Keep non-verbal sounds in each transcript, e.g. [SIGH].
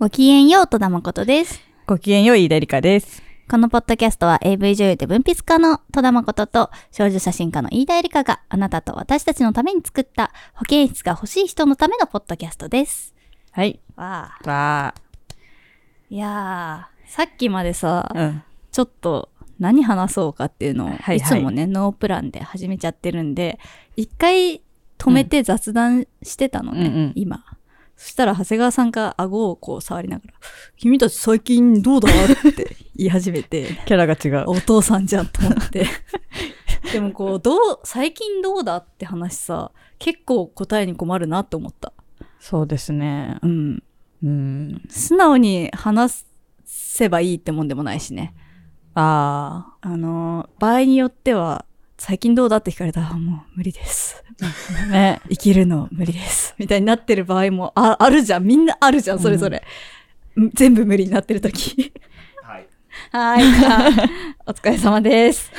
ごきげんよう、戸田誠です。ごきげんよう、飯田理香です。このポッドキャストは AV 女優で文筆家の戸田誠と少女写真家の飯田絵梨香があなたと私たちのために作った保健室が欲しい人のためのポッドキャストです。はい。わあ。わいやー、さっきまでさ、ー。うん。ちょっと何話そうかっていうのを、はいはいいつもね、ノープランで始めちゃってるんで、一回止めて雑談してたのね、うんうん今。そしたら長谷川さんが顎をこう触りながら、君たち最近どうだ？って言い始めて、[LAUGHS] キャラが違う。お父さんじゃんと思って。[LAUGHS] でもこう、どう、最近どうだ？って話さ、結構答えに困るなって思った。そうですね。うん。うん。素直に話せばいいってもんでもないしね。ああの、場合によっては、最近どうだって聞かれたら、あもう無理です。あ。ね。生きるの無理です。みたいになってる場合もああるじゃん。みんなあるじゃん、それぞれ。ん全部無理になってる時はい。はい。あ [LAUGHS] お疲れ様です。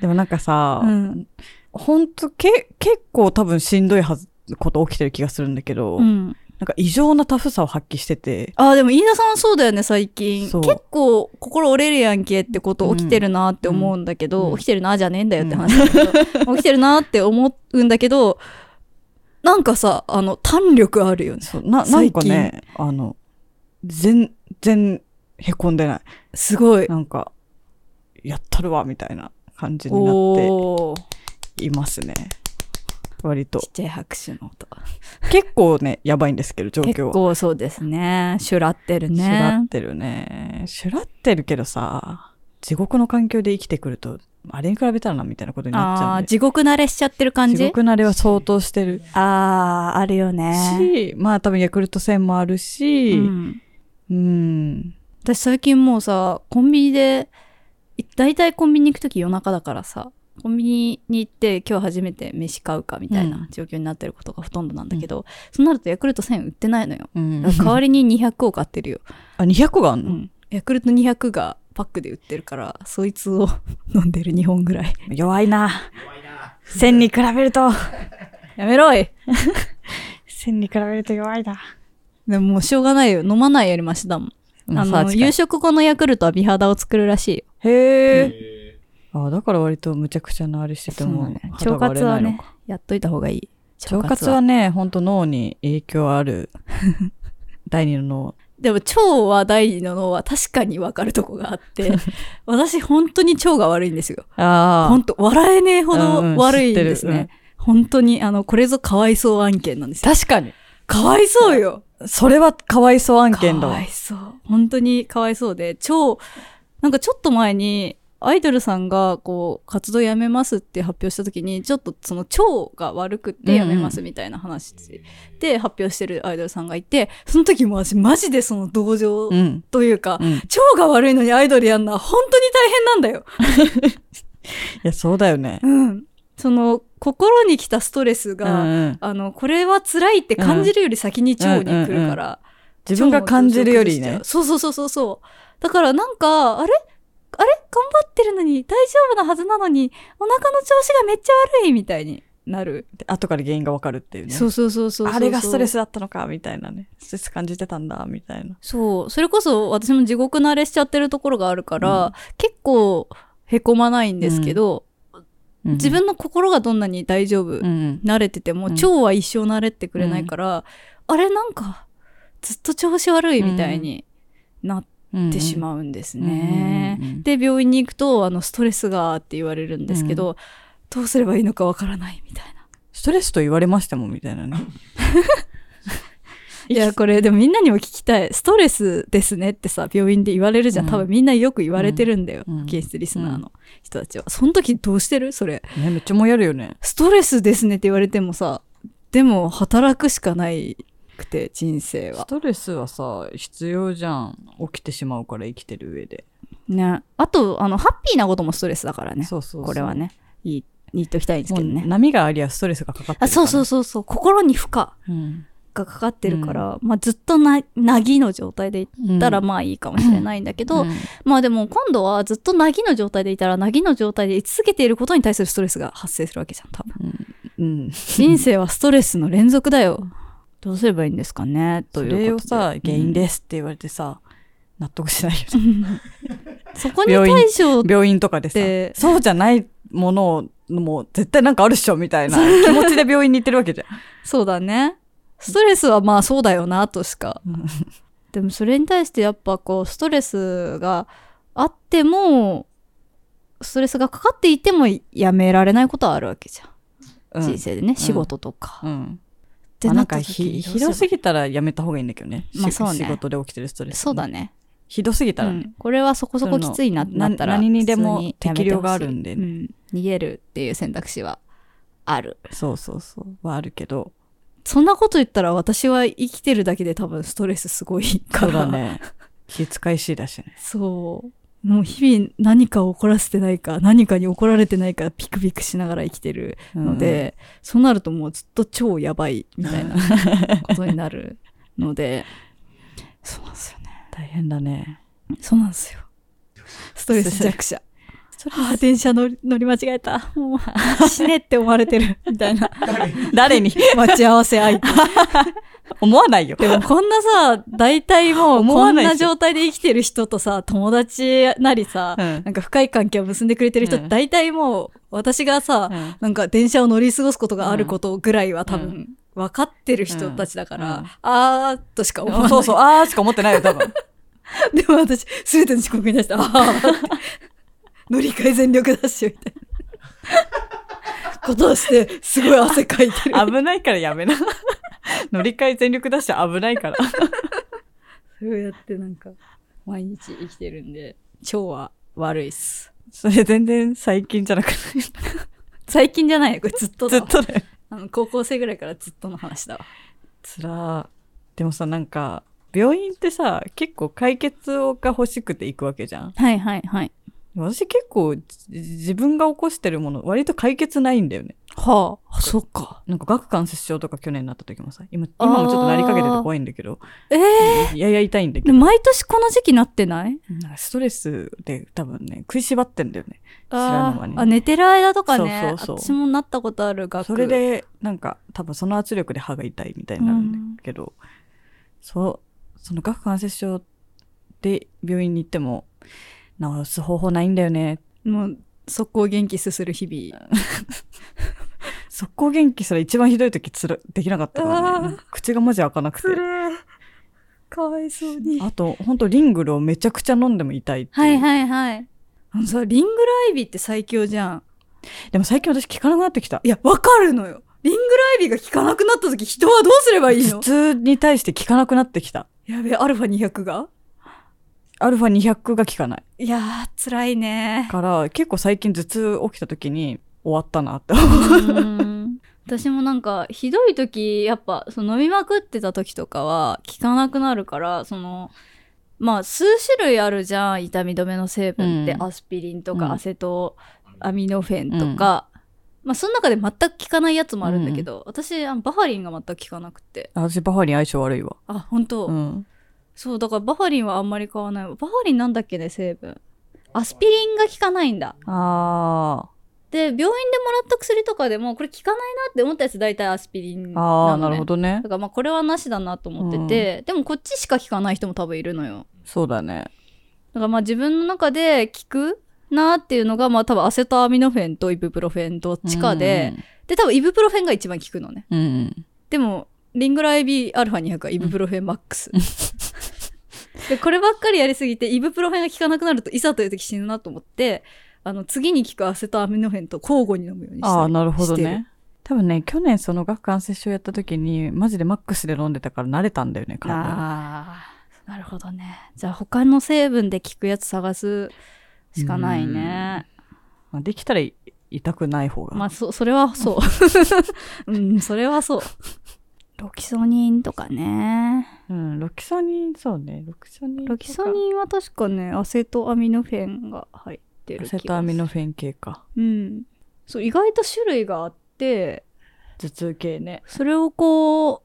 でもなんかさ、うん。ほんと、け、結構多分しんどいはず、こと起きてる気がするんだけど、うん。なんか異常なタフさを発揮してて、あ、でも飯田さんそうだよね、最近。結構心折れるやんけってこと起きてるなって思うんだけど、うん起きてるなじゃねえんだよって話だけど、起きてるなって思うんだけど、なんかさ、あの、弾力あるよね。そうな、なんかね、あの、全然へこんでない。すごい。なんか、やったるわ、みたいな感じになっ。ていますね。割とちっ。ちゃい拍手の音。結構ね、やばいんですけど、状況結は。構そうですね。シュラってるシュラっね。てるね。シュラってるけどさ、地獄の環境で生きてくると、あれに比べたらな、みたいなことになっちゃうんで。地獄慣れしちゃってる感地じ獄慣れは相当してるああ、あるよね。し、まあ多分ヤクルト1000もあるし、ううん。ん。私最近もうさ、コンビニで、い大体コンビニ行くとき夜中だからさ、コンビニに行って今日初めて飯買うかみたいな状況になってることがほとんどなんだけど、そうなるとヤクルト1000売ってないのよ。うん代わりに200を買ってるよ。あ、200があんの、うん。ヤクルト200がパックで売ってるから、そいつを飲んでる2本ぐらい。弱いな。弱いな。1000に比べると、やめろい [LAUGHS] 1000に比べると弱いな。でももうしょうがないよ。飲まないよりマシだもん。あの、夕食後のヤクルトは美肌を作るらしいよ。へえ。えあ、だから割とむちゃくちゃなあれしてても、ね。肌腸活はね、やっといた方がいい。腸活はね、ほんと脳に影響ある。[LAUGHS] 第二の脳。でも腸は第二の脳は確かに分かるとこがあって、[LAUGHS] 私本当に腸が悪いんですよ。あ本当笑えねえほどうんうん悪いんです知ってるね。本当に、あの、これぞかわいそう案件なんですよ。確かに。かわいそうよ。それはかわいそう案件だわかわい。そう。本当にかわいそうで、超、なんかちょっと前に、アイドルさんが、こう、活動やめますって発表した時に、ちょっとその腸が悪くってやめますみたいな話で発表してるアイドルさんがいて、その時も私マジでその同情うん。というか、うん。い腸が悪いのにアイドルやんのは本当に大変なんだよ。[LAUGHS] や、そうだよね。うん。その、心に来たストレスうんが、うんあの、これは辛いって感じるより先に腸に来るから、自分が感じるよりね。そうそうそうそうそう。だからなんか、あれ？あれ？頑張ってるのに、大丈夫なはずなのに、お腹の調子がめっちゃ悪いみたいになる。で後から原因がわかるっていうね。そうそうそうそう。あれがストレスだったのか、みたいなね。ストレス感じてたんだ、みたいな。そう。それこそ私も地獄慣れしちゃってるところがあるから、結構へこまないんですけど、自分の心がどんなに大丈夫、うんうん。慣れてても、うん腸は一生慣れてくれないから、あれなんか、ずっと調子悪いみたいになってしまうんですね。うんうんうんで、病院に行くと、あの、ストレスがって言われるんですけど、どうすればいいのかわからないみたいな。ストレスと言われましても、みたいなね。[LAUGHS] いや、これでもみんなにも聞きたい。ストレスですねってさ、病院で言われるじゃん。うん多分みんなよく言われてるんだよ。うん保健室リスナーの人たちは。その時どうしてる？それ。ね、めっちゃもやるよね。ストレスですねって言われてもさ、でも働くしかないくて、人生は。ストレスはさ、必要じゃん。起きてしまうから生きてる上で。ね。あと、あの、ハッピーなこともストレスだからね。そうそうそうこれは。ね。いい、言っときたいんですけどね。波がありゃストレスがかかってるから。あ、そうそうそうそう。心に負荷うん。がかかってるから、まあずっとな、なぎの状態でいったらまあいいかもしれないんだけど、うんまあでも今度はずっとなぎの状態でいたら、なぎの状態で居続けていることに対するストレスが発生するわけじゃん、多分。うん。人生はストレスの連続だよ。どうすればいいんですかね？とそいうことでれをさ、原因ですって言われてさ、納得しないよね。[LAUGHS] そこに対処っ病院とかでさで、そうじゃないものを、もう絶対なんかあるっしょみたいな気持ちで病院に行ってるわけじゃん。[LAUGHS] そうだね。ストレスはまあそうだよなとしか。うんでもそれに対してやっぱこうストレスがあっても、ストレスがかかっていてもやめられないことはあるわけじゃん。人生でね、仕事とか。うん。ってまあなんかなった時にひ、どうすればひどすぎたらやめた方がいいんだけどね。しまあそうね仕事で起きてるストレス、そうだ。ね。ひどすぎたらね。うん、これはそこそこきついなってなったら何にでも適量があるんでねうん逃げるっていう選択肢はあるそうそうそう。はあるけど。そんなこと言ったら私は生きてるだけで多分ストレスすごいかそうらだね。気遣いしいだしね。[LAUGHS] そうもう日々何かを怒らせてないか何かに怒られてないかピクピクしながら生きてるので、そうなるともうずっと超やばいみたいなことになるので。そうなんですよね。大変だね。そうなんですよ。ストレス弱者はあ、電車乗り乗り間違えた。もう、死ねって思われてる。[LAUGHS] みたいな。誰に？待ち合わせ相手。[LAUGHS] 思わないよ。でもこんなさ、大体もう、こんな状態で生きてる人とさ、友達なりさ、うんなんか深い関係を結んでくれてる人、うん大体もう、私がさ、うんなんか電車を乗り過ごすことがあることぐらいは多う分、分かってる人たちだから、うんあーとしか思わない。そうそう、あーしか思ってないよ、多分。[LAUGHS] でも私、すべての遅刻に出して、あーって乗り換え全力ダッシュみたいな。ことをして、すごい汗かいてる。危ないからやめな。[LAUGHS] 乗り換え全力出して危ないから。そうやってなんか、毎日生きてるんで、腸は悪いっす。それ全然最近じゃなくない？[LAUGHS] 最近じゃないよ、これずっとずっとだよ。あの、高校生ぐらいからずっとの話だわ。つらーでもさ、なんか、病院ってさ、結構解決が欲しくて行くわけじゃん。はいはいはい。私結構じ自分が起こしてるもの割と解決ないんだよね。はあ、そっか。なんか顎関節症とか去年なった時もさ、今、今もちょっとなりかけてて怖いんだけど、ええいやいや痛いんだけでど、毎年この時期なってない？なんかストレスで多分ね、食いしばってんだよね。知らぬ間に。あ、寝てる間とかね。そうそうそう。私もなったことある学。それで、なんか多分その圧力で歯が痛いみたいになるんだけど、そう、その顎関節症で病院に行っても、治す方法ないんだよね。もう、速攻元気すする日々。[LAUGHS] 速攻元気すら一番ひどい時つらできなかったからね。口がマジ開かなくて。かわいそうに。あと、ほんとリングルをめちゃくちゃ飲んでも痛いってはいはいはい。あのさ、リングライビーって最強じゃん。でも最近私効かなくなってきた。いや、わかるのよ。リングライビーが効かなくなった時、人はどうすればいいの？頭痛に対して効かなくなってきた。やべえ、アルファ200が？アルファ200が効かない。いやー、辛いね。から、結構最近頭痛起きた時に終わったなってうーん私もなんか、ひどい時、やっぱ、その飲みまくってた時とかは、効かなくなるから、その、まあ、数種類あるじゃん、痛み止めの成分って、うんアスピリンとうんか、アセトアミノフェンとか、まあ、その中で全く効かないやつもあるんだけど、私、あのバファリンが全く効かなくて。私バファリン相性悪いわ。あ、本当、うん。そう、だからバファリンはあんまり買わない。バファリンなんだっけね、成分。アスピリンが効かないんだ。あで、病院でもらった薬とかでも、これ効かないなって思ったやつ大体アスピリンー。なの、ね。あー、なるほどねだ。からまあこれはなしだなと思ってて、でもこっちしか効かない人も多分いるのよ。そうだね。だからまあ自分の中で効くなっていうのが、まあ多分アセトアミノフェンとイブプロフェンどっちかで、で多分イブプロフェンが一番効くのね。うんうん。うんでも、リングライビーアルファ200はイブプロフェンマックス。[LAUGHS] で、こればっかりやりすぎて、イブプロフェンが効かなくなると、いざという時死ぬなと思って、あの、次に効くアセトアミノフェンと交互に飲むようにしてああ、なるほどね。多分ね、去年その顎関節症やった時に、マジでマックスで飲んでたから慣れたんだよね、体が。ああ、なるほどね。じゃあ他の成分で効くやつ探すしかないね。まあできたらい痛くない方が。まあ、そ、それはそう。[LAUGHS] うん、それはそう。ロキソニンとかね。うん、ロキソニン、そうね、ロキソニン。ロキソニンは確かね、アセトアミノフェンが入ってる気がする。アセトアミノフェン系か。うん。そう、意外と種類があって、頭痛系ね。それをこ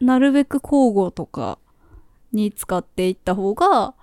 う、なるべく交互とかに使っていった方が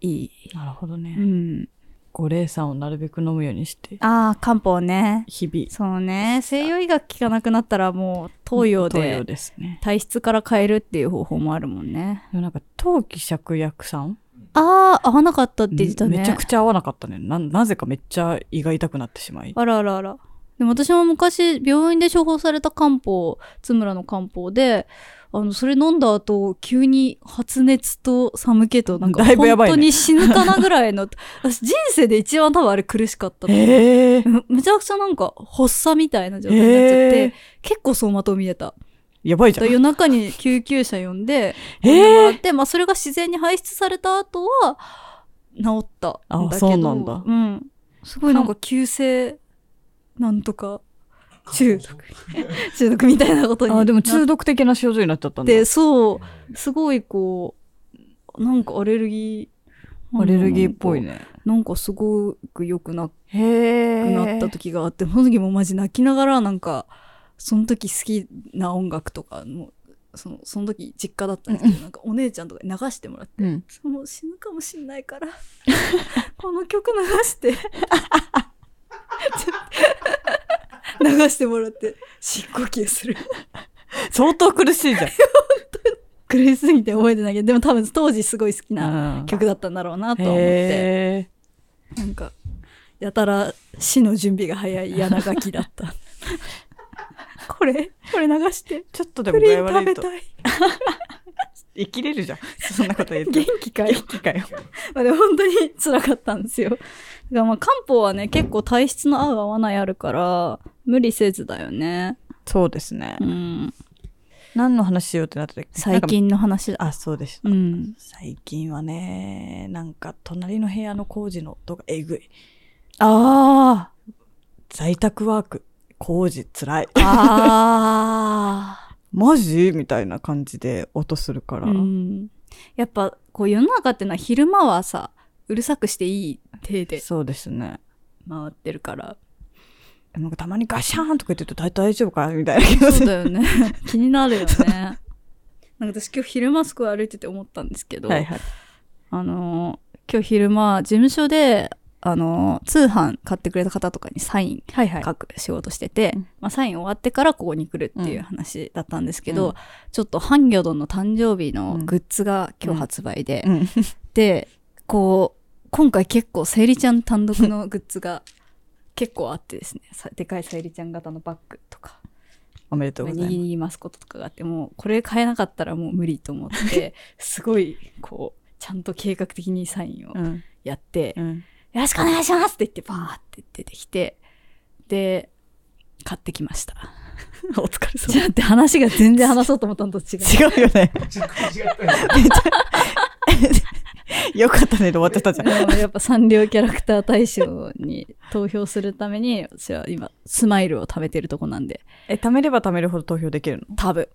いい。なるほどね。うん。五苓散をなるべく飲むようにして、ああ、漢方ね。日々、そうね。西洋医学効かなくなったらもう東洋東洋でですね。体質から変えるっていう方法もあるもんね。でもなんか、陶器芍薬散ああ、合わなかったって言ってたね。めちゃくちゃ合わなかったね。な、なぜかめっちゃ胃が痛くなってしまい。あらあらあら。でも私も昔病院で処方された漢方、津村の漢方で、あの、それ飲んだ後、急に発熱と寒気と、なんか本当に死ぬかなぐらいの、[LAUGHS] 私人生で一番多分あれ苦しかったえ。むむちゃくちゃなんか発作みたいな状態になっちゃって、結構走馬灯見えた。やばいじゃん。夜中に救急車呼んで、へーって、まあそれが自然に排出された後は、治ったんだけど。あそうなんだうん。すごいなんか急性、なんとか、中毒。中毒みたいなことにあ、でも中毒的な症状になっちゃったんだ。て、そう、すごいこう、なんかアレルギー、アレルギーっぽい。ね。なんかすごく良くな。くなった時があって、その時もマジ泣きながらなんか、その時好きな音楽とかも、そのその時実家だったんですけど、なんかお姉ちゃんとかに流してもらって、うん。もう死ぬかもしんないから、[LAUGHS] この曲流して、[LAUGHS] 流してもらって、深呼吸する。相当苦しいじゃん。苦しすぎて覚えてないけど、でも多分当時すごい好きなうん曲だったんだろうなとは思って、へえ。なんか、やたら死の準備が早い柳書きだった。[LAUGHS] これ、これ流して、ちょっとでも具合悪いと食べたい。生きれるじゃん。[LAUGHS] そんなこと言って。元気かよ元。気かよ。[LAUGHS] まあでも本当に辛かったんですよ。だからまあ漢方はね、結構体質の合う合わないあるから、無理せずだよね。そうですねう。ん。何の話しようってなった時最。近の話あ、そうです。うん。最近はね、なんか隣の部屋の工事の音がえぐい。あ在宅ワーク、工事つらい。あ。ああ。マジ？みたいな感じで音するから。うん。やっぱ、こう世の中ってのは昼間はさ、うるさくしていい手でそうですね。回ってるから。なんかたまにガシャーンとか言ってると大大丈夫かみたいな気がする。そうだよね。[LAUGHS] 気になるよね。なんか私今日昼間すごい歩いてて思ったんですけど、はいはい。あのー今日昼間、事務所で、あのー通販買ってくれた方とかにサイン。書く仕事してて、うんまあ、サイン終わってからここに来るっていう話だったんですけど、うんちょっとハンギョドンの誕生日のグッズが今日発売で、うん。で、こう、今回結構さゆりちゃん単独のグッズが [LAUGHS] 結構あってですね、さでかいさゆりちゃん型のバッグとか、おめでとうございます。にマスコットとかがあって、もうこれ買えなかったらもう無理と思って、[LAUGHS] すごい、こう、ちゃんと計画的にサインをうん。やって、うん。よろしくお願いしますって言って、バーって出てきて、で、買ってきました。[LAUGHS] お疲れじゃあって話が全然話そうと思ったのと違う。様。違うよね。[LAUGHS] 違ったよよかったねで終わっちゃったじゃん。やっぱサンリオキャラクター大賞に投票するために、私は今、スマイルを貯めてるとこなんで、え、貯めれば貯めるほど投票できるの？多分。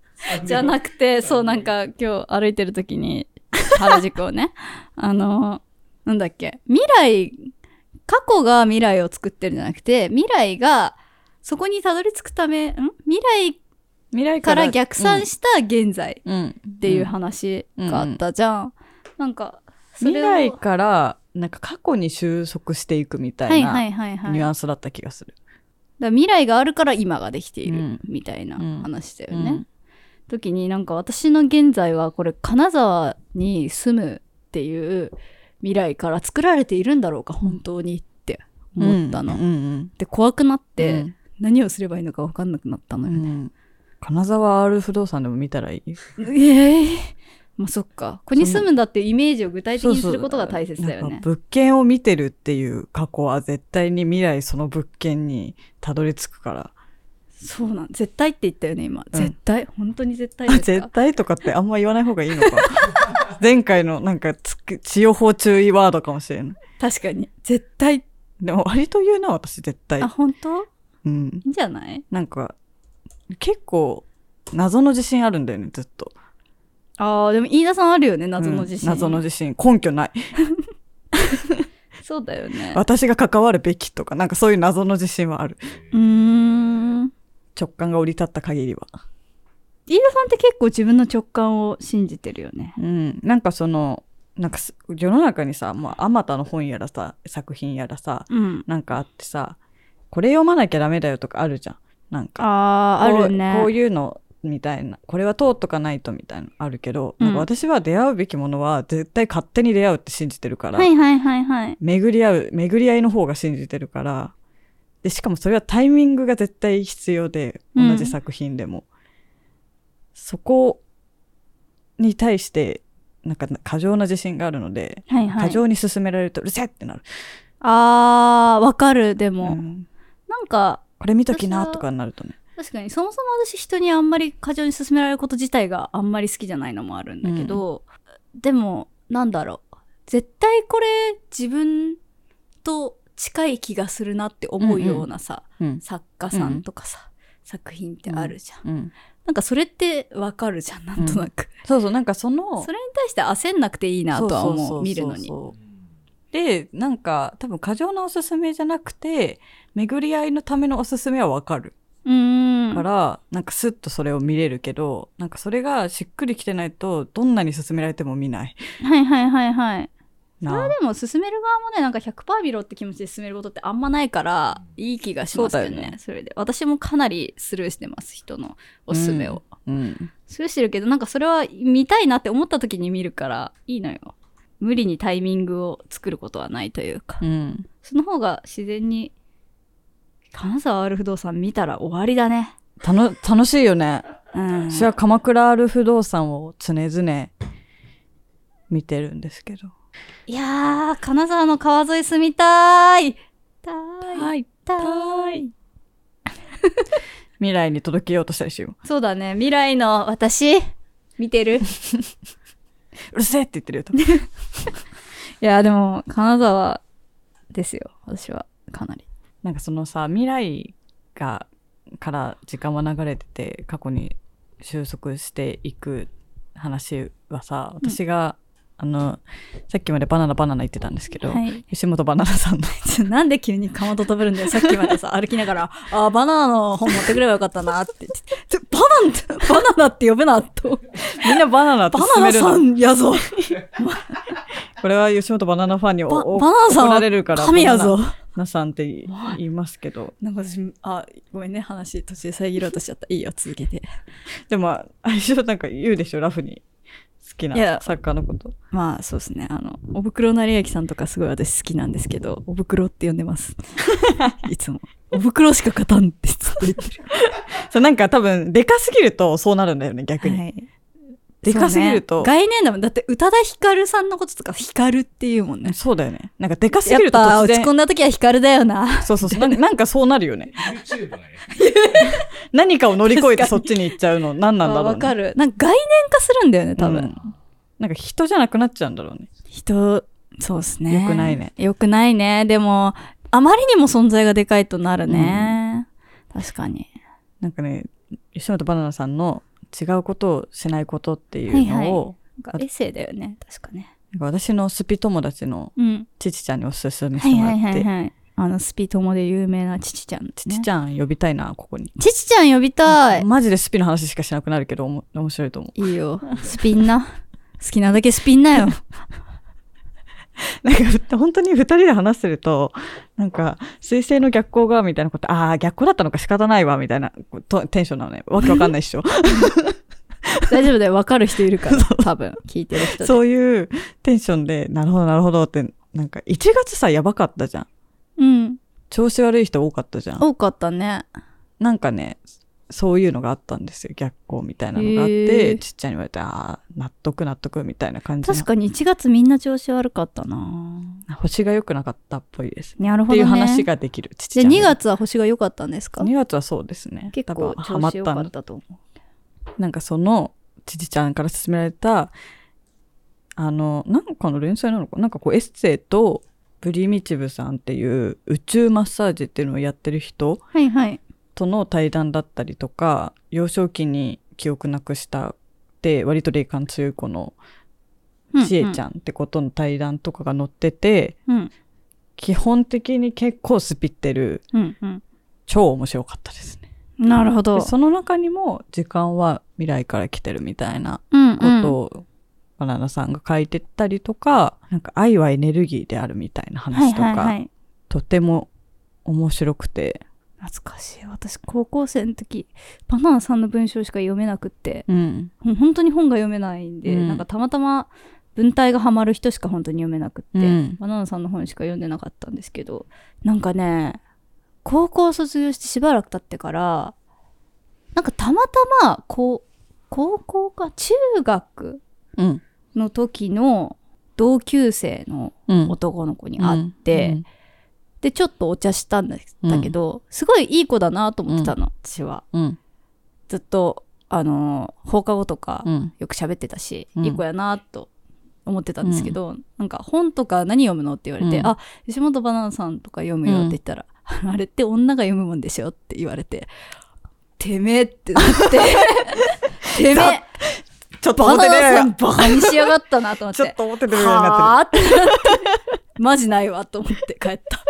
じゃなくて、そうなんか今日歩いてる時に、原宿をね、[LAUGHS] あの、なんだっけ、未来、過去が未来を作ってるんじゃなくて、未来がそこにたどり着くため、ん？未来未来から逆算した現在うん。うん。っていう話があったじゃん。なんか、未来から、なんか過去に収束していくみたはいな。ニュアンスだった気がする。ら未来があるから今ができているうんみたいなうん話だよね。うん時になんか私の現在はこれ金沢に住むっていう未来から作られているんだろうか本当にって思ったの。うんうんで怖くなっうてん何をすればいいのか分かんなくなったのよね。うん金沢 R 不動産でも見たらいい？ええまあそっか。ここに住むんだってイメージを具体的にすることが大切だよね。物件を見てるっていう過去は絶対に未来その物件にたどり着くから。そうなん。絶対って言ったよね、今。うん絶対？本当に絶対ですか？絶対とかってあんま言わない方がいいのか。[LAUGHS] 前回のなんかつく、治療法注意ワードかもしれない。確かに。絶対。でも割と言うな、私絶対あ、。本当？うん。いいんじゃない？なんか、結構、謎の自信あるんだよね、ずっと。ああ、でも飯田さんあるよね、謎の自信。うん謎の自信。根拠ない。[LAUGHS] そうだよね。私が関わるべきとか、なんかそういう謎の自信はある。うーん。直感が降り立った限りは。飯田さんって結構自分の直感を信じてるよね。うん。なんかその、なんかす世の中にさ、まあ、あまたの本やらさ、作品やらさ、うん。なんかあってさ、これ読まなきゃダメだよとかあるじゃん。なんか。あー、あこうるね。こういうのみたいな。これは通っとかないとみたいなのあるけど、うんなんか私は出会うべきものは絶対勝手に出会うって信じてるから、はいはいはいはい。巡り合う、巡り合いの方が信じてるから、で、しかもそれはタイミングが絶対必要で、うん同じ作品でも。そこに対して、なんか過剰な自信があるので、はいはい。過剰に進められるとうるせえってなる。あー、わかる。でも、うんなんか、これ見ときなとかになるとね。確かにそもそも私人にあんまり過剰に進められること自体があんまり好きじゃないのもあるんだけど、でもなんだろう絶対これ自分と近い気がするなって思うようなさ、うん。作家さんとかさ、作品ってあるじゃん、うん。なんかそれってわかるじゃんなんとなく、そうそう、なんかその、それに対して焦んなくていいなとは思う見るのにで、なんか多分過剰なおすすめじゃなくて、巡り合いのためのおすすめはわかる。うーんから、なんかスッとそれを見れるけど、なんかそれがしっくりきてないと、どんなに勧められても見ない。はいはいはいはいなそれはでも進める側もねなんか100%見ろって気持ちで進めることってあんまないからいい気がしますよねそよね。それで。私もかなりスルーしてます人のおすすめを、うん。スルーしてるけどなんかそれは見たいなって思った時に見るからいいのよ。無理にタイミングを作ることはないというか、うん。その方が自然に金沢 R 不動産見たら終わりだね。たの、楽しいよね。うん。私は鎌倉ある不動産を常々見てるんですけど。いやー金沢の川沿い住みたいたーいい。たーい未来に届けようとしたりしよそうだね。未来の私、見てる？う。[LAUGHS] うるせえって言ってるよ、多分。[LAUGHS] いや、でも、金沢ですよ。私は、かなり。なんかそのさ、未来が、から時間は流れてて、過去に収束していく話はさ、私が、あの、さっきまでバナナバナナ言ってたんですけど、はい。吉本バナナさんの [LAUGHS] なんで急にかまど食べるんだよ。さっきまでさ、[LAUGHS] 歩きながら、あーバナナの本持ってくればよかったなってバナナ、バナナって呼ぶな、と。みんなバナナってバナナさんやぞ。[LAUGHS] これは吉本バナナファンにおバおバナナさん怒られるから神やぞバ。ナナさんって言いますけどなんか私、あ、ごめんね、話途中で遮ろうとしちゃった。いいよ、続けて。でもまあ相性なんか言うでしょ？ラフに好きいやな作家のこと？まあ、そうですね。あの、おぶくろなりやきさんとかすごい私好きなんですけど、おぶくろって呼んでます。[LAUGHS] いつも。おぶくろしか勝たんってずっと言ってる。[LAUGHS] そうなんか多分でかすぎるとそうなるんだよね逆に、はいでかすぎるとね概念だもん。だって、宇多田ヒカルさんのこととか、ヒカルっていうもんね。そうだよねなんかでかすやっぎると突然ぱ落ち込んだ時はヒカルだよな。そうそうそうなんかそうなるよね。何かを乗り越えてそっちに行っちゃうの何なんだろう、ね、わかる。なんか概念化するんだよね、多分。うんなんか人じゃなくなっちゃうんだろうね人、そうですね。よくないね。よくないね。でも、あまりにも存在がでかいとなるね。確かに。なんかね吉本バナナさんの違うことをしないことっていうのを、はいはなんかエッセイだよね。確かね。私のスピ友達のうん。ちちちゃんにおすすめしてもらって。あの、スピ友で有名なちちちゃん、ね。ちちちゃん呼びたいなここにちちちゃん呼びたい。マジでスピの話しかしなくなるけど面白いと思いいよ。スピンな。好きなだけスピンなよ。[LAUGHS] う [LAUGHS] なんかふ本当に二人で話してるとなんか水星の逆光がみたいなことああ逆光だったのか仕方ないわみたいなとテンションなのねわけわかんないっしょ [LAUGHS] 大丈夫だよ。わかる人いるから。[LAUGHS] 多分。聞いてる人で。そういうテンションでなるほどなるほどってなんか1月さやばかったじゃんうん。調子悪い人多かったじゃん多かったね。なんかね、そういうのがあったんですよ。逆光みたいなのがあっへて、ーちっちゃいに言われて、ああ、納得納得みたいな感じの。確かに1月みんな調子悪かったな星が良くなかったっぽいです。なるほどね。っていう話ができる。ちっちじゃい。2月は星が良かったんですか？2月はそうですね。結構調子良ったんだ。かったと思う。なんかその、ちちちゃんから勧められた、あの、なんかの連載なのか？なんかこうエッセイと、プリミチブさんっていう宇宙マッサージっていうのをやってる人はいはい。との対談だったりとか幼少期に記憶なくしたで割と霊感強い子のちえちゃんってことの対談とかが載ってて、ん。うん。基本的に結構スピってるうん。うん。超面白かったですね。なるほどで。その中にも時間は未来から来てるみたいなうん、ことをバナナさんが書いてたりとか、なんか愛はエネルギーであるみたいな話とか、い。とても面白くて、懐かしい。私、高校生の時、バナナさんの文章しか読めなくって、うん。本当に本が読めないんで、うんなんかたまたま文体がハマる人しか本当に読めなくって、うんバナナさんの本しか読んでなかったんですけど、なんかね、高校卒業してしばらく経ってから、なんかたまたま、こう、高校か中学うん。の時の同級生のうん。男の子に会って、うんで、ちょっとお茶したんだだけど、すごいいい子だなと思ってたの、私は。うん。ずっと、あのー放課後とか、うん。よく喋ってたし、うん。いい子やなと思ってたんですけど、なんか本とか何読むのって言われて、うん。あ、吉本バナナさんとか読むよって言ったら、[LAUGHS] あれって女が読むもんでしょって言われて、てめえってなって、[LAUGHS] てめえ。ちょっと思ってるナさんバカにしやがったなと思っ [LAUGHS] ちょってと、思ってるようになはぁってなって、マジないわと思って帰った。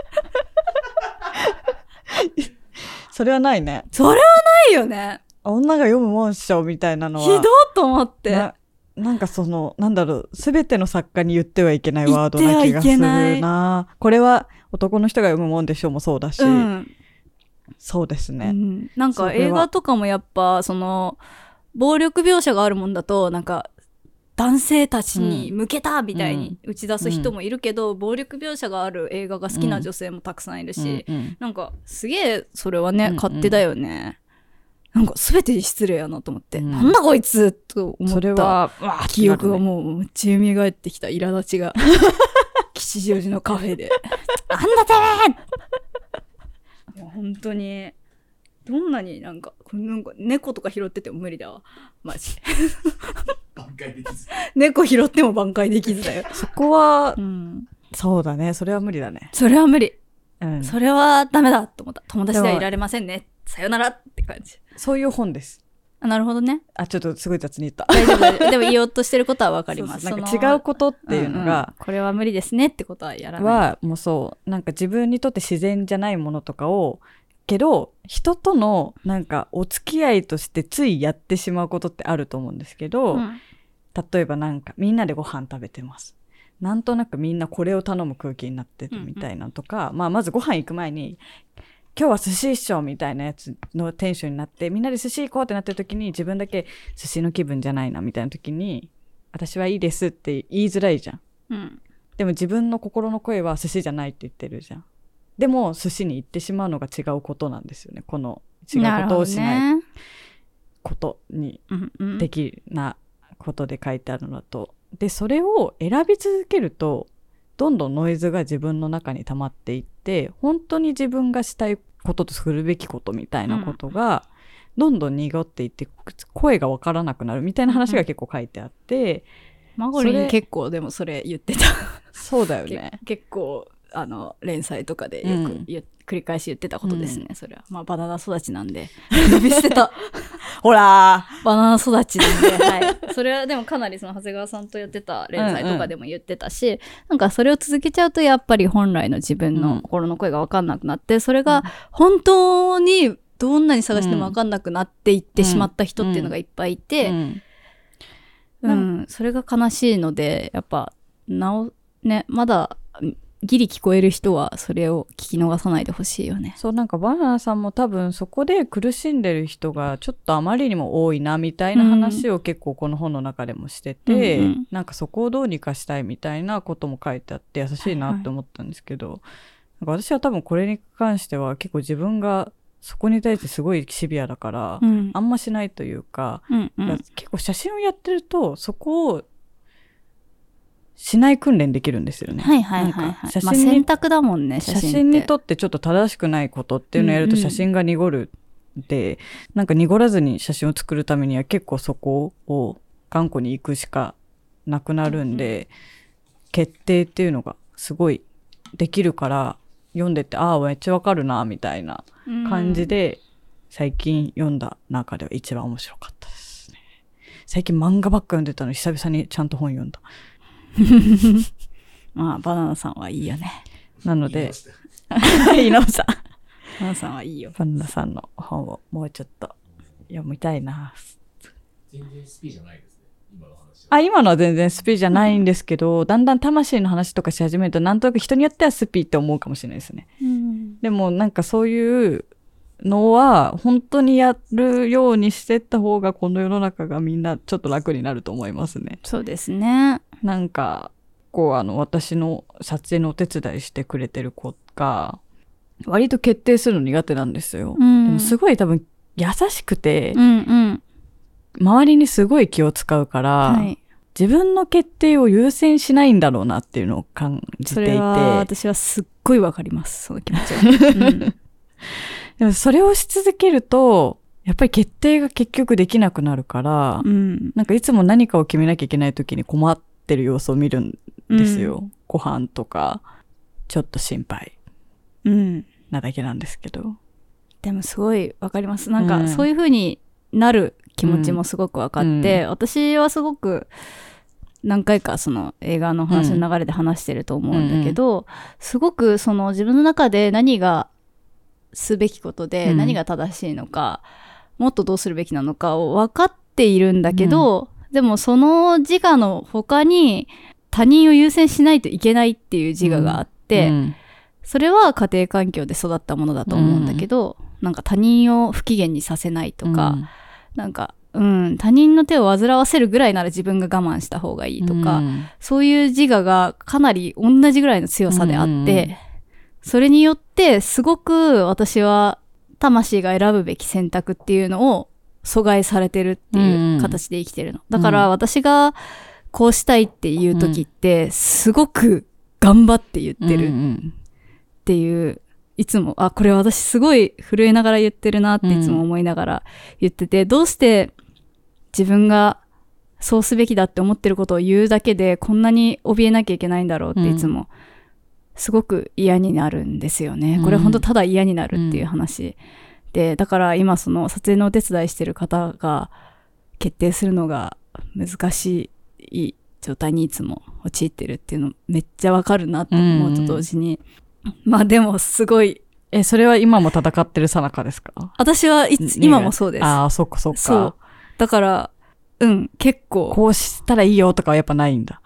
それはないね。それはないよね。女が読むもんっしょみたいなのは。ひどいと思って。ななんかその、なんだろう、すべての作家に言ってはいけないワードな気がするな。これは男の人が読むもんでしょもそうだし、うん。そうですね。うんなんか映画とかもやっぱその暴力描写があるもんだとなんか男性たちに向けたみたいに打ち出す人もいるけど、暴力描写がある映画が好きな女性もたくさんいるし、うんうんなんかすげえそれはね、うんうん。勝手だよね。なんか全てに失礼やなと思って、うん。なんだこいつと思った。それは、わーって記憶がもうめっちゃ蘇ってきた苛立ちが。[LAUGHS] 吉祥寺のカフェで「[LAUGHS] なんだてめえ!」いや本当にどんなになんかなんか猫とか拾ってても無理だわ。マジ。[LAUGHS] 挽回できず。猫拾っても挽回できずだよ、そこはう、ん、そうだね。それは無理だね。それは無理。うん。それはダメだと思った。友達ではいられませんね。さよならって感じ。そういう本です。あなるほどね。あ、ちょっとすごい雑に言った。でも言おうとしてることはわかります。そうそう。なんか違うことっていうのんん。が、これは無理ですねってことはやらない。は、もうそう、なんか自分にとって自然じゃないものとかを、けど、人との、なんか、お付き合いとしてついやってしまうことってあると思うんですけど、うん例えばなんか、みんなでご飯食べてます。なんとなくみんなこれを頼む空気になってるみたいなとか、まあ、まずご飯行く前に、今日は寿司一緒みたいなやつのテンションになって、みんなで寿司行こうってなってる時に、自分だけ寿司の気分じゃないなみたいな時に、私はいいですって言いづらいじゃん。うんでも自分の心の声は寿司じゃないって言ってるじゃん。でも寿司に行ってしまうのが違うことなんですよね。この違うことをしないることにほどねうんうん的なことで書いてあるのだと。で、それを選び続けると、どんどんノイズが自分の中に溜まっていって、本当に自分がしたいこととするべきことみたいなことが、どんどん濁っていって、声がわからなくなるみたいな話が結構書いてあって、マゴリン結構でもそれ言ってた。そうだよね。け結構、あの、連載とかでうん。よく言う、繰り返し言ってたことですね、それは。まあ、バナナ育ちなんで。呼び捨てた。[LAUGHS] ほらバナナ育ちなんで、[LAUGHS] はい。それはでもかなりその長谷川さんとやってた連載とかでも言ってたし、なんかそれを続けちゃうとやっぱり本来の自分うん。の心の声がわかんなくなって、それが本当にどんなに探してもわかんなくなっていってしまった人っていうのがいっぱいいて、うん。うん、それが悲しいので、やっぱ、なお、ね、まだ、ギリ聞こえる人はそれを聞き逃さないでほしいよね。そうなんかバナナさんも多分そこで苦しんでる人がちょっとあまりにも多いなみたいな話を結構この本の中でもしてて、うんうん。なんかそこをどうにかしたいみたいなことも書いてあって優しいなって思ったんですけど、なんか私は多分これに関しては結構自分がそこに対してすごいシビアだから、うん。あんましないというか、うんうん。結構写真をやってるとそこをしない訓練できるんですよね。はいはいはい、はい。か写真にまあ選択だもんね、写真。写真に撮ってちょっと正しくないことっていうのをやるとうんうん写真が濁るで、なんか濁らずに写真を作るためには結構そこを頑固に行くしかなくなるんで、決定っていうのがすごいできるから読んでて、ああ、めっちゃわかるな、みたいな感じで、最近読んだ中では一番面白かったですね。最近漫画ばっか読んでたのに久々にちゃんと本読んだ。[LAUGHS] まあ、バナナさんはいいよね。なので言いま、した [LAUGHS] 井上さん。バナナさんはいいよ。バナナさんの本をもうちょっと読みたいな。全然スピじゃないですね。今の話は。あ、今のは全然スピじゃないんですけど、だんだん魂の話とかし始めると、なんとなく人によってはスピって思うかもしれないですね。うんでもなんかそういうのは、本当にやるようにしてった方が、この世の中がみんなちょっと楽になると思いますね。そうですね。なんか、こうあの、私の撮影のお手伝いしてくれてる子が、割と決定するの苦手なんですよ。うんでもすごい多分優しくて、うんうん。周りにすごい気を使うから、はい。自分の決定を優先しないんだろうなっていうのを感じていて。それは私はすっごいわかります。その気持ちは。[LAUGHS] うんでもそれをし続けると、やっぱり決定が結局できなくなるから、うん。なんかいつも何かを決めなきゃいけない時に困ってる様子を見るんですよ。ご飯とか、ちょっと心配うん。なだけなんですけど。でもすごいわかります。なんうんかそういう風になる気持ちもすごくわかって、う私はすごく何回かその映画の話の流れで話してると思うんだけど、すごくその自分の中で何がすべきことでうん。何が正しいのか、もっとどうするべきなのかを分かっているんだけど、でもその自我の他に他人を優先しないといけないっていう自我があって、うん。それは家庭環境で育ったものだと思うんだけど、なんか他人を不機嫌にさせないとか、なんか、うん、他人の手を煩わせるぐらいなら自分が我慢した方がいいとか、うん。そういう自我がかなり同じぐらいの強さであって、うんうんそれによってすごく私は魂が選ぶべき選択っていうのを阻害されてるっていう形で生きてるの。だから私がこうしたいっていう時って、すごく頑張って言ってる。っていう、いつも、あ、これ私すごい震えながら言ってるなっていつも思いながら言ってて、どうして自分がそうすべきだって思ってることを言うだけでこんなに怯えなきゃいけないんだろうっていつもすごく嫌になるんですよね。うんこれ本当ただ嫌になるっていう話。で、だから今その撮影のお手伝いしてる方が決定するのが難しい状態にいつも陥ってるっていうのめっちゃわかるなって思うと同時に、まあでもすごい、え、それは今も戦ってるさなかですか？私はいつね今もそうです。ああ、そっかそっか。そう。だから、うん、結構、こうしたらいいよとかはやっぱないんだ。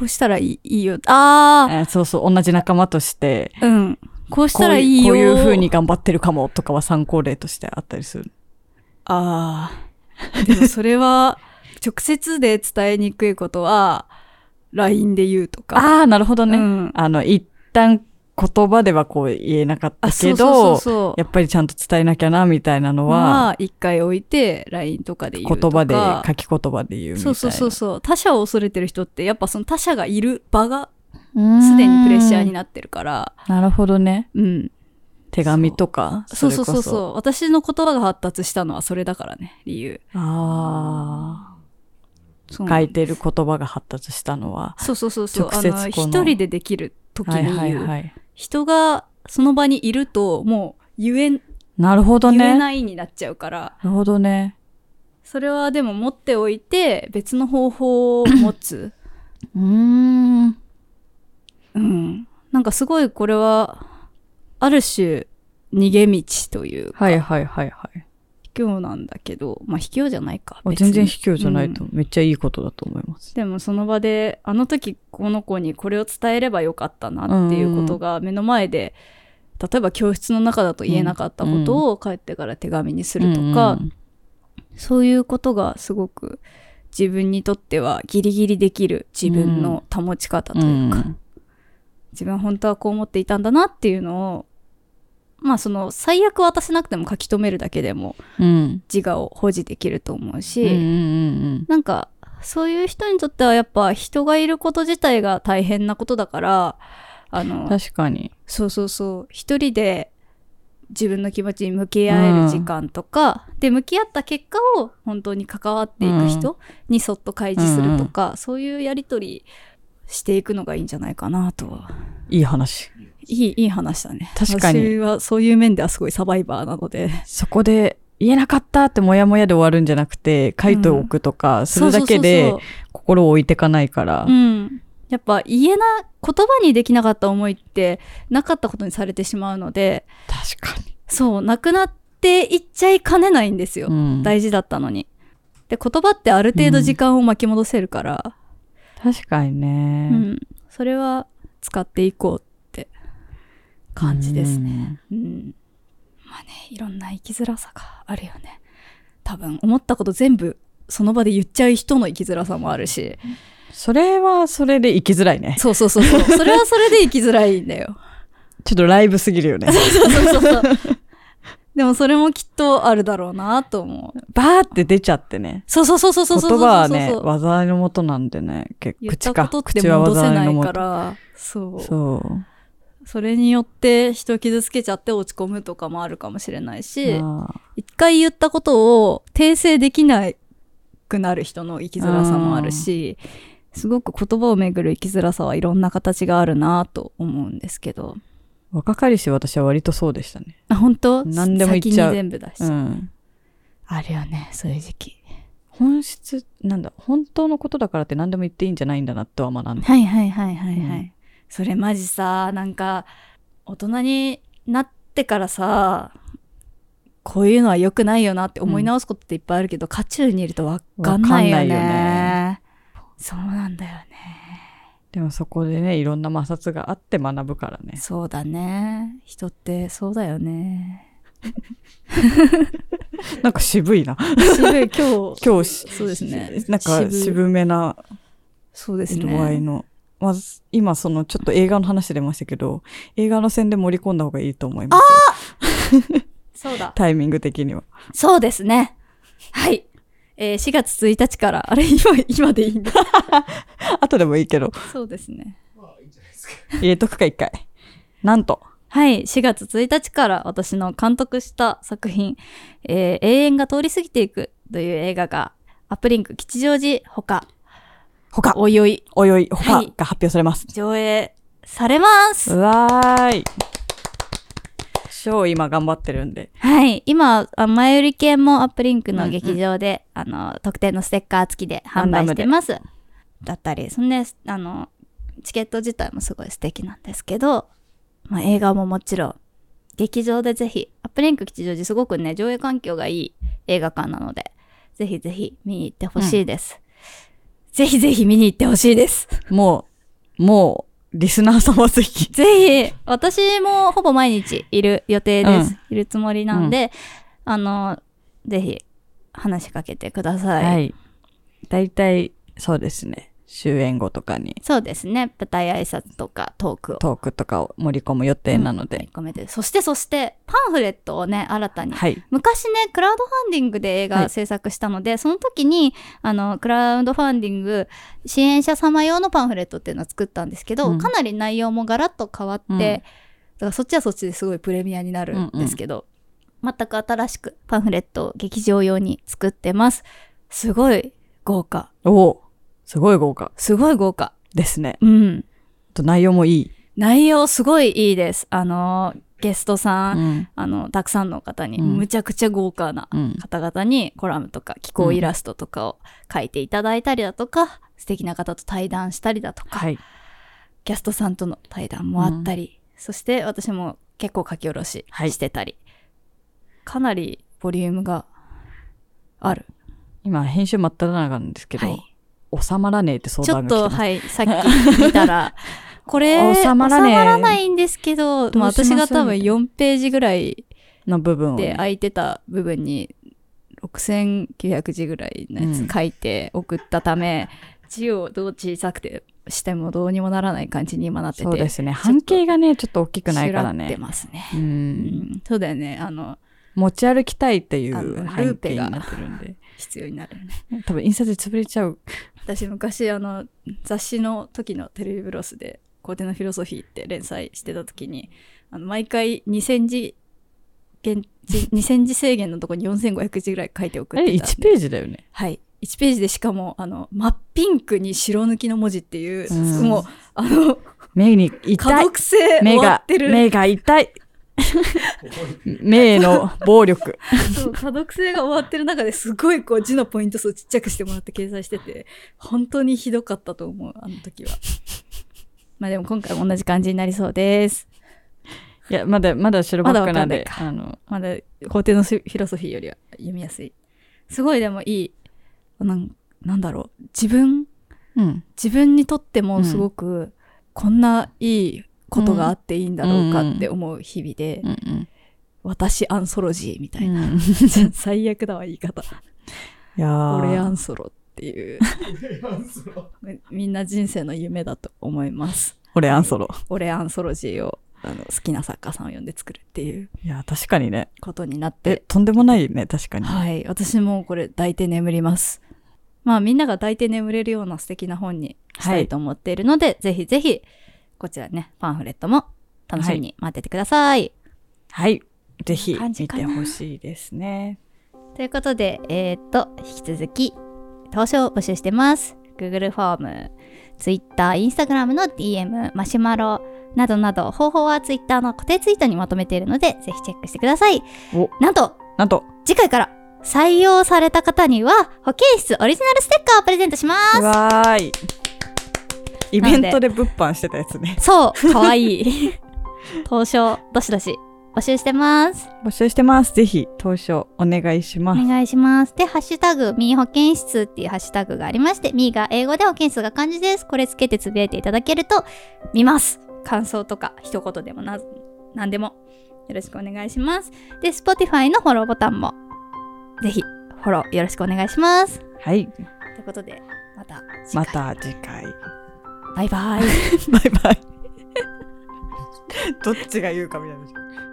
こうしたらいいいいよ。あえーそうそう、同じ仲間として、あ、うん。こうしたらいいよ。こういうこういう風に頑張ってるかもとかは参考例としてあったりする。ああ。でもそれは、直接で伝えにくいことは、LINE で言うとか。ああ、なるほどね。うんあの、一旦言葉ではこう言えなかったあ、けど。やっぱりちゃんと伝えなきゃな、みたいなのは、まあ、一回置いて、LINE とかで言うとか。言葉で、書き言葉で言うみたいな。そうそうそうそう。他者を恐れてる人って、やっぱその他者がいる場が、うん。すでにプレッシャーになってるから、なるほどね。うん。手紙とか。そうそうそうそう。私の言葉が発達したのはそれだからね、理由。ああ。書いてる言葉が発達したのは。そうそうそうそう。直接あの一人でできる時にはい言う。はいはい。人がその場にいると、もう言えん、なるほどね。言えなないになっちゃうから、るほどね。それはでも持っておいて、別の方法を持つ。[COUGHS] うーん。うん。なんかすごいこれは、ある種、逃げ道というか、はいはいはいはい。卑怯なんだけど、まあ卑怯じゃないか。別に全然卑怯じゃないと、うん。めっちゃいいことだと思います。でもその場で、あの時この子にこれを伝えればよかったなっていうことが目の前で、例えば教室の中だと言えなかったことを帰ってから手紙にするとか、うんそういうことがすごく自分にとってはギリギリできる自分の保ち方というか、うん。自分は本当はこう思っていたんだなっていうのを、まあその最悪渡せなくても書き留めるだけでもうん。自我を保持できると思うし、うんうんうんなんかそういう人にとってはやっぱ人がいること自体が大変なことだから、あうん。の、確かに。そうそうそう、一人で自分の気持ちに向き合える時間とか、で、向き合った結果を本当に関わっていく人にそっと開示するとか、そういうやりとりしていくのがいいんじゃないかなとは。いい話。いい、いい話だね。確かに私はそういう面ではすごいサバイバーなので。そこで言えなかったってモヤモヤで終わるんじゃなくて、書いておくとか、するだけで心を置いてかないから。そううん。やっぱ言えな、言葉にできなかった思いってなかったことにされてしまうので、確かに。そう、なくなっていっちゃいかねないんですよ。うん大事だったのに。で、言葉ってある程度時間を巻き戻せるから、確かにうね。ん。それは使っていこうって感じですね。ね。うん。まあね、いろんな生きづらさがあるよね。多分、思ったこと全部その場で言っちゃう人の生きづらさもあるし。それはそれで生きづらいね。そうそうそうそう。[LAUGHS] それはそれで生きづらいんだよ。ちょっとライブすぎるよね。そうそうそうそう。でもそれもきっとあるだろうなと思う。バーって出ちゃってね。そうそうそうそうそうそうそう言葉はね、そう災いのもとなんでね。結言っ口か。たことって口は戻せない。から、そう。そう。それによって人傷つけちゃって落ち込むとかもあるかもしれないし、一回言ったことを訂正できなくなる人の生きづらさもあるし、すごく言葉をめぐる生きづらさはいろんな形があるなと思うんですけど。若かりし私は割とそうでしたね。あ、本当？何でも言っちゃう全部だし。うん。あるよね、そういう時期。本質、なんだ、本当のことだからって何でも言っていいんじゃないんだなとは学んだ。はいはいはいはいはい。うんそれマジさ、なんか、大人になってからさ、こういうのは良くないよなって思い直すことっていっぱいあるけど、渦中にいるとわかんないよね。よねそうなんだよね。でもそこでね、いろんな摩擦があって学ぶからね。そうだね。人ってそうだよね。[LAUGHS] なんか渋いな。渋い、今日、[LAUGHS] 今日し、そうですねなんか渋渋めなそうです色合いね。の。まず、今そのちょっと映画の話出ましたけど、映画の線で盛り込んだ方がいいと思います。[LAUGHS] そうだ。タイミング的には。そうですね。はい。えー4月1日から、あれ、今、今でいいんだ。[LAUGHS] 後でもいいけど、そうですね。まあいいんじゃないですか。入れとくか一回。なんと、はい、4月1日から私の監督した作品、えー永遠が通り過ぎていくという映画が、アップリンク吉祥寺ほか、他、おいおい、おいおい、他はいが発表されます。上映されます。うわーい。超今頑張ってるんで。はい、今、あ前売り券もアップリンクの劇場で、あの、特典のステッカー付きで販売してます。だったり、そんで、あの、チケット自体もすごい素敵なんですけど、まあ、映画ももちろん、劇場でぜひ、アップリンク吉祥寺すごくね、上映環境がいい映画館なので、ぜひぜひ見に行ってほしいです。ぜひぜひ見に行ってほしいです。もう、もう、リスナー様ぜひ。ぜひ、私もほぼ毎日いる予定です。うんいるつもりなんで、あの、ぜひ話しかけてください。はい。大体、そうですね。終演後とかにそうですね。舞台挨拶とかトークを。トークとかを盛り込む予定なので。込めて。そしてそして、パンフレットをね、新たに。はい。昔ね、クラウドファンディングで映画はい制作したので、その時に、あの、クラウドファンディング支援者様用のパンフレットっていうのを作ったんですけど、うんかなり内容もガラッと変わって、うんだからそっちはそっちですごいプレミアになるんですけど、全く新しくパンフレットを劇場用に作ってます。すごい豪華。おおすごい豪華すごい豪華。ですね。うん。と内容もいい。内容すごいいいです。あの、ゲストさん、うん。あの、たくさんの方に、うんむちゃくちゃ豪華なうん。方々にコラムとか気候イラストとかを書いていただいたりだとか、素敵な方と対談したりだとか、はい。キャストさんとの対談もあったり、そして私も結構書き下ろしはいしてたり、かなりボリュームがある。今、編集真っ只中なんですけど、はい。収まらねえって相ちょっと、談が来てます。はい、さっき見たら、[LAUGHS] これ、収まらねえ収まらないんですけど、まあどます私が多分4ページぐらいの部分で空いてた部分に6900字ぐらいのやうんつ書いて送ったため、字をどう小さくてしてもどうにもならない感じに今なってて。そうですね。半径がね、ちょっと大きくないからシュラってね。ますね。う。うんん、そうだよね。あの、持ち歩きたいっていうル背景になってるんで。必要になるよね。多分印刷で潰れちゃう。私昔あの雑誌の時のテレビブロスで「コーテのフィロソフィー」って連載してた時にあの毎回2000字限字2000字制限のとこに4500字ぐらい書いて送あれってたんで1ページだよね。はい1ページでしかもあの真っピンクに白抜きの文字っていう、うんもうあの目に可痛い。目が痛い。目への暴力。そう可読性が終わってる中ですごいこう字のポイント数ちっちゃくしてもらって掲載してて本当にひどかったと思うあの時は。まあでも今回も同じ感じになりそうです。いや、まだ、まだ白ばっかなんで、まだあの、まだ皇帝のフィロソフィーよりは読みやすい。すごいでもいいなんなんだろう。自分うん。自分にとってもすごく、こんないいことがあっていいんだろうかって思う日々で、うんうん。私アンソロジーみたいな、うん、い [LAUGHS] 最悪だわ言い方。やー。俺アンソロっていう。俺アンソロ。みんな人生の夢だと思います。俺アンソロ。俺アンソロジーをあの好きな作家さんを呼んで作るっていう。いや、確かにね。ことになっえて、とんでもないね、確かに。はい。私もこれ抱いて眠ります。まあみんなが抱いて眠れるような素敵な本にしたいと思っているので、ぜひぜひこちらねパンフレットも楽しみに待っててくださいはい。ぜひ見てほしいですね。ということで、えーっと、引き続き、投書を募集してます。Google フォーム、Twitter、Instagram の DM、マシュマロなどなど、方法は Twitter の固定ツイートにまとめているので、ぜひチェックしてください。おなんと、なんと、次回から採用された方には、保健室オリジナルステッカーをプレゼントします。わーい。イベントで物販してたやつね。そう、かわいい。投書、どしどし募集してます。募集してます。ぜひ、投書お願いします。お願いします。で、ハッシュタグ、ミー保健室っていうハッシュタグがありまして、ミーが英語で保健室が漢字です。これつけてつぶやいていただけると、見ます。感想とか、一言でもな、なんでも、よろしくお願いします。で、Spotify のフォローボタンも、ぜひ、フォローよろしくお願いします。はい。ということで、また次ま回。た次回。バイバイ。バイバイ。どっちが言うかみたいな。